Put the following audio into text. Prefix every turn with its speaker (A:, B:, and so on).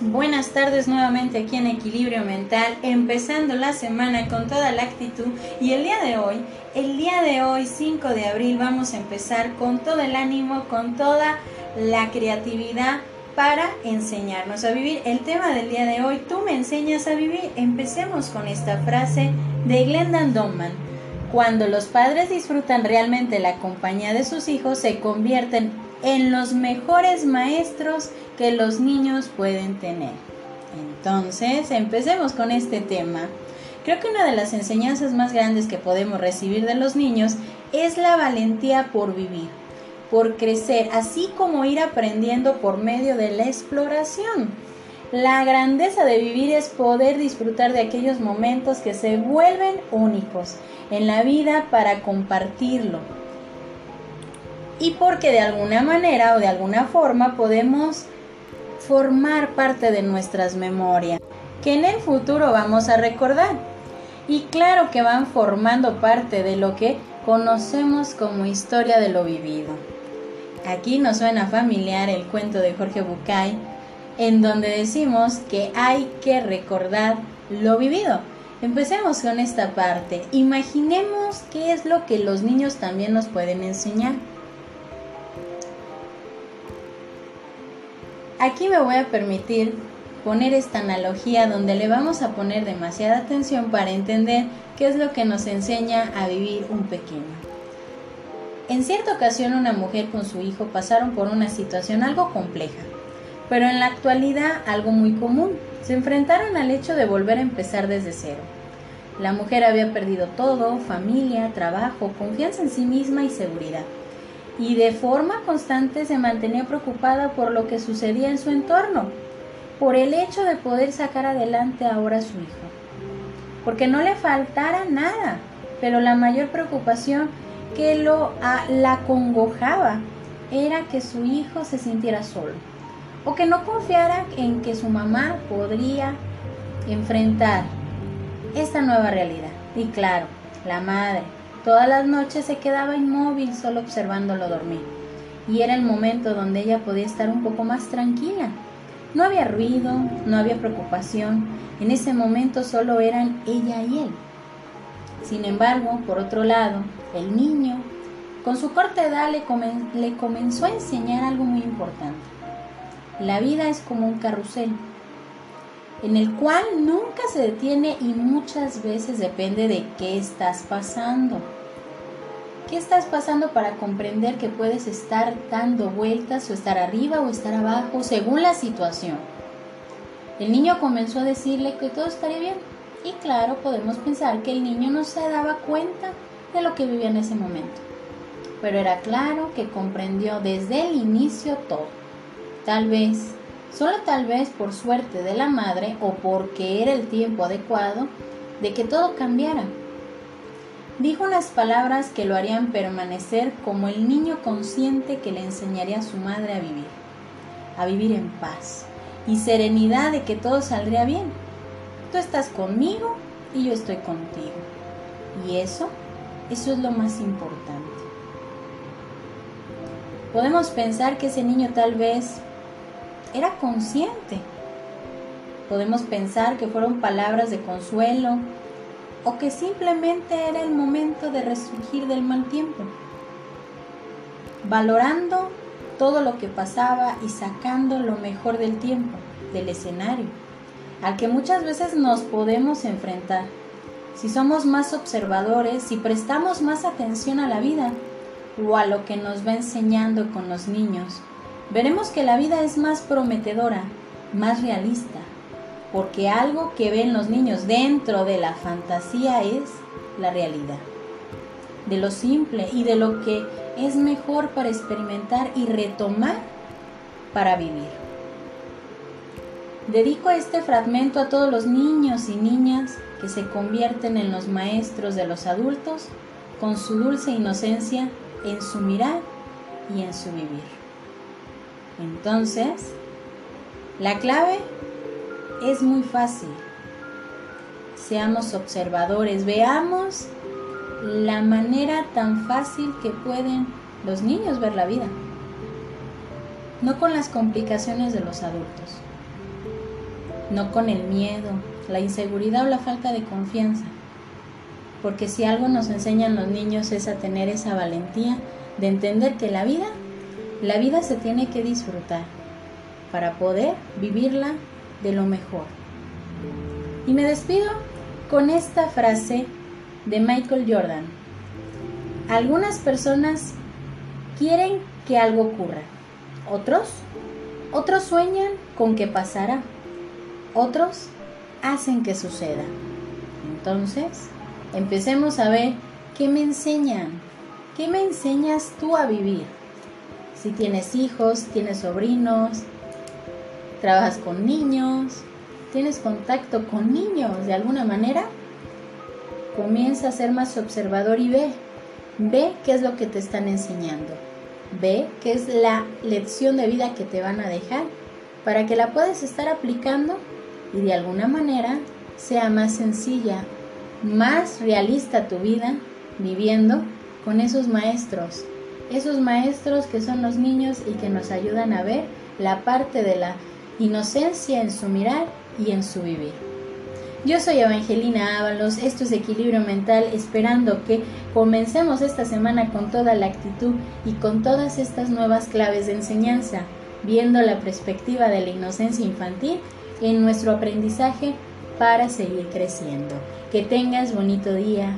A: Buenas tardes nuevamente aquí en Equilibrio Mental, empezando la semana con toda la actitud y el día de hoy, el día de hoy 5 de abril vamos a empezar con todo el ánimo, con toda la creatividad para enseñarnos a vivir. El tema del día de hoy, tú me enseñas a vivir. Empecemos con esta frase de Glendan Donman. Cuando los padres disfrutan realmente la compañía de sus hijos, se convierten en los mejores maestros que los niños pueden tener. Entonces, empecemos con este tema. Creo que una de las enseñanzas más grandes que podemos recibir de los niños es la valentía por vivir, por crecer, así como ir aprendiendo por medio de la exploración. La grandeza de vivir es poder disfrutar de aquellos momentos que se vuelven únicos en la vida para compartirlo. Y porque de alguna manera o de alguna forma podemos formar parte de nuestras memorias, que en el futuro vamos a recordar. Y claro que van formando parte de lo que conocemos como historia de lo vivido. Aquí nos suena familiar el cuento de Jorge Bucay, en donde decimos que hay que recordar lo vivido. Empecemos con esta parte. Imaginemos qué es lo que los niños también nos pueden enseñar. Aquí me voy a permitir poner esta analogía donde le vamos a poner demasiada atención para entender qué es lo que nos enseña a vivir un pequeño. En cierta ocasión una mujer con su hijo pasaron por una situación algo compleja, pero en la actualidad algo muy común. Se enfrentaron al hecho de volver a empezar desde cero. La mujer había perdido todo, familia, trabajo, confianza en sí misma y seguridad y de forma constante se mantenía preocupada por lo que sucedía en su entorno, por el hecho de poder sacar adelante ahora a su hijo. Porque no le faltara nada, pero la mayor preocupación que lo, la congojaba era que su hijo se sintiera solo o que no confiara en que su mamá podría enfrentar esta nueva realidad. Y claro, la madre, Todas las noches se quedaba inmóvil solo observándolo dormir, y era el momento donde ella podía estar un poco más tranquila. No había ruido, no había preocupación, en ese momento solo eran ella y él. Sin embargo, por otro lado, el niño, con su corta edad, le, le comenzó a enseñar algo muy importante. La vida es como un carrusel en el cual nunca se detiene y muchas veces depende de qué estás pasando. ¿Qué estás pasando para comprender que puedes estar dando vueltas o estar arriba o estar abajo según la situación? El niño comenzó a decirle que todo estaría bien. Y claro, podemos pensar que el niño no se daba cuenta de lo que vivía en ese momento. Pero era claro que comprendió desde el inicio todo. Tal vez solo tal vez por suerte de la madre o porque era el tiempo adecuado de que todo cambiara. Dijo unas palabras que lo harían permanecer como el niño consciente que le enseñaría a su madre a vivir, a vivir en paz y serenidad de que todo saldría bien. Tú estás conmigo y yo estoy contigo. Y eso, eso es lo más importante. Podemos pensar que ese niño tal vez era consciente. Podemos pensar que fueron palabras de consuelo o que simplemente era el momento de resurgir del mal tiempo, valorando todo lo que pasaba y sacando lo mejor del tiempo, del escenario, al que muchas veces nos podemos enfrentar. Si somos más observadores, si prestamos más atención a la vida o a lo que nos va enseñando con los niños, veremos que la vida es más prometedora, más realista, porque algo que ven los niños dentro de la fantasía es la realidad, de lo simple y de lo que es mejor para experimentar y retomar para vivir. Dedico este fragmento a todos los niños y niñas que se convierten en los maestros de los adultos con su dulce inocencia en su mirar y en su vivir. Entonces, la clave es muy fácil. Seamos observadores, veamos la manera tan fácil que pueden los niños ver la vida, no con las complicaciones de los adultos, no con el miedo, la inseguridad o la falta de confianza, porque si algo nos enseñan los niños es a tener esa valentía de entender que la vida, la vida se tiene que disfrutar para poder vivirla de lo mejor. Y me despido con esta frase de Michael Jordan. Algunas personas quieren que algo ocurra, otros, otros sueñan con que pasará, otros hacen que suceda. Entonces, empecemos a ver qué me enseñan, qué me enseñas tú a vivir. Si tienes hijos, tienes sobrinos, trabajas con niños, tienes contacto con niños de alguna manera, comienza a ser más observador y ve, ve qué es lo que te están enseñando, ve qué es la lección de vida que te van a dejar para que la puedas estar aplicando y de alguna manera sea más sencilla, más realista tu vida viviendo con esos maestros, esos maestros que son los niños y que nos ayudan a ver la parte de la inocencia en su mirar y en su vivir. Yo soy Evangelina Ábalos, esto es Equilibrio Mental, esperando que comencemos esta semana con toda la actitud y con todas estas nuevas claves de enseñanza, viendo la perspectiva de la inocencia infantil en nuestro aprendizaje para seguir creciendo. Que tengas bonito día,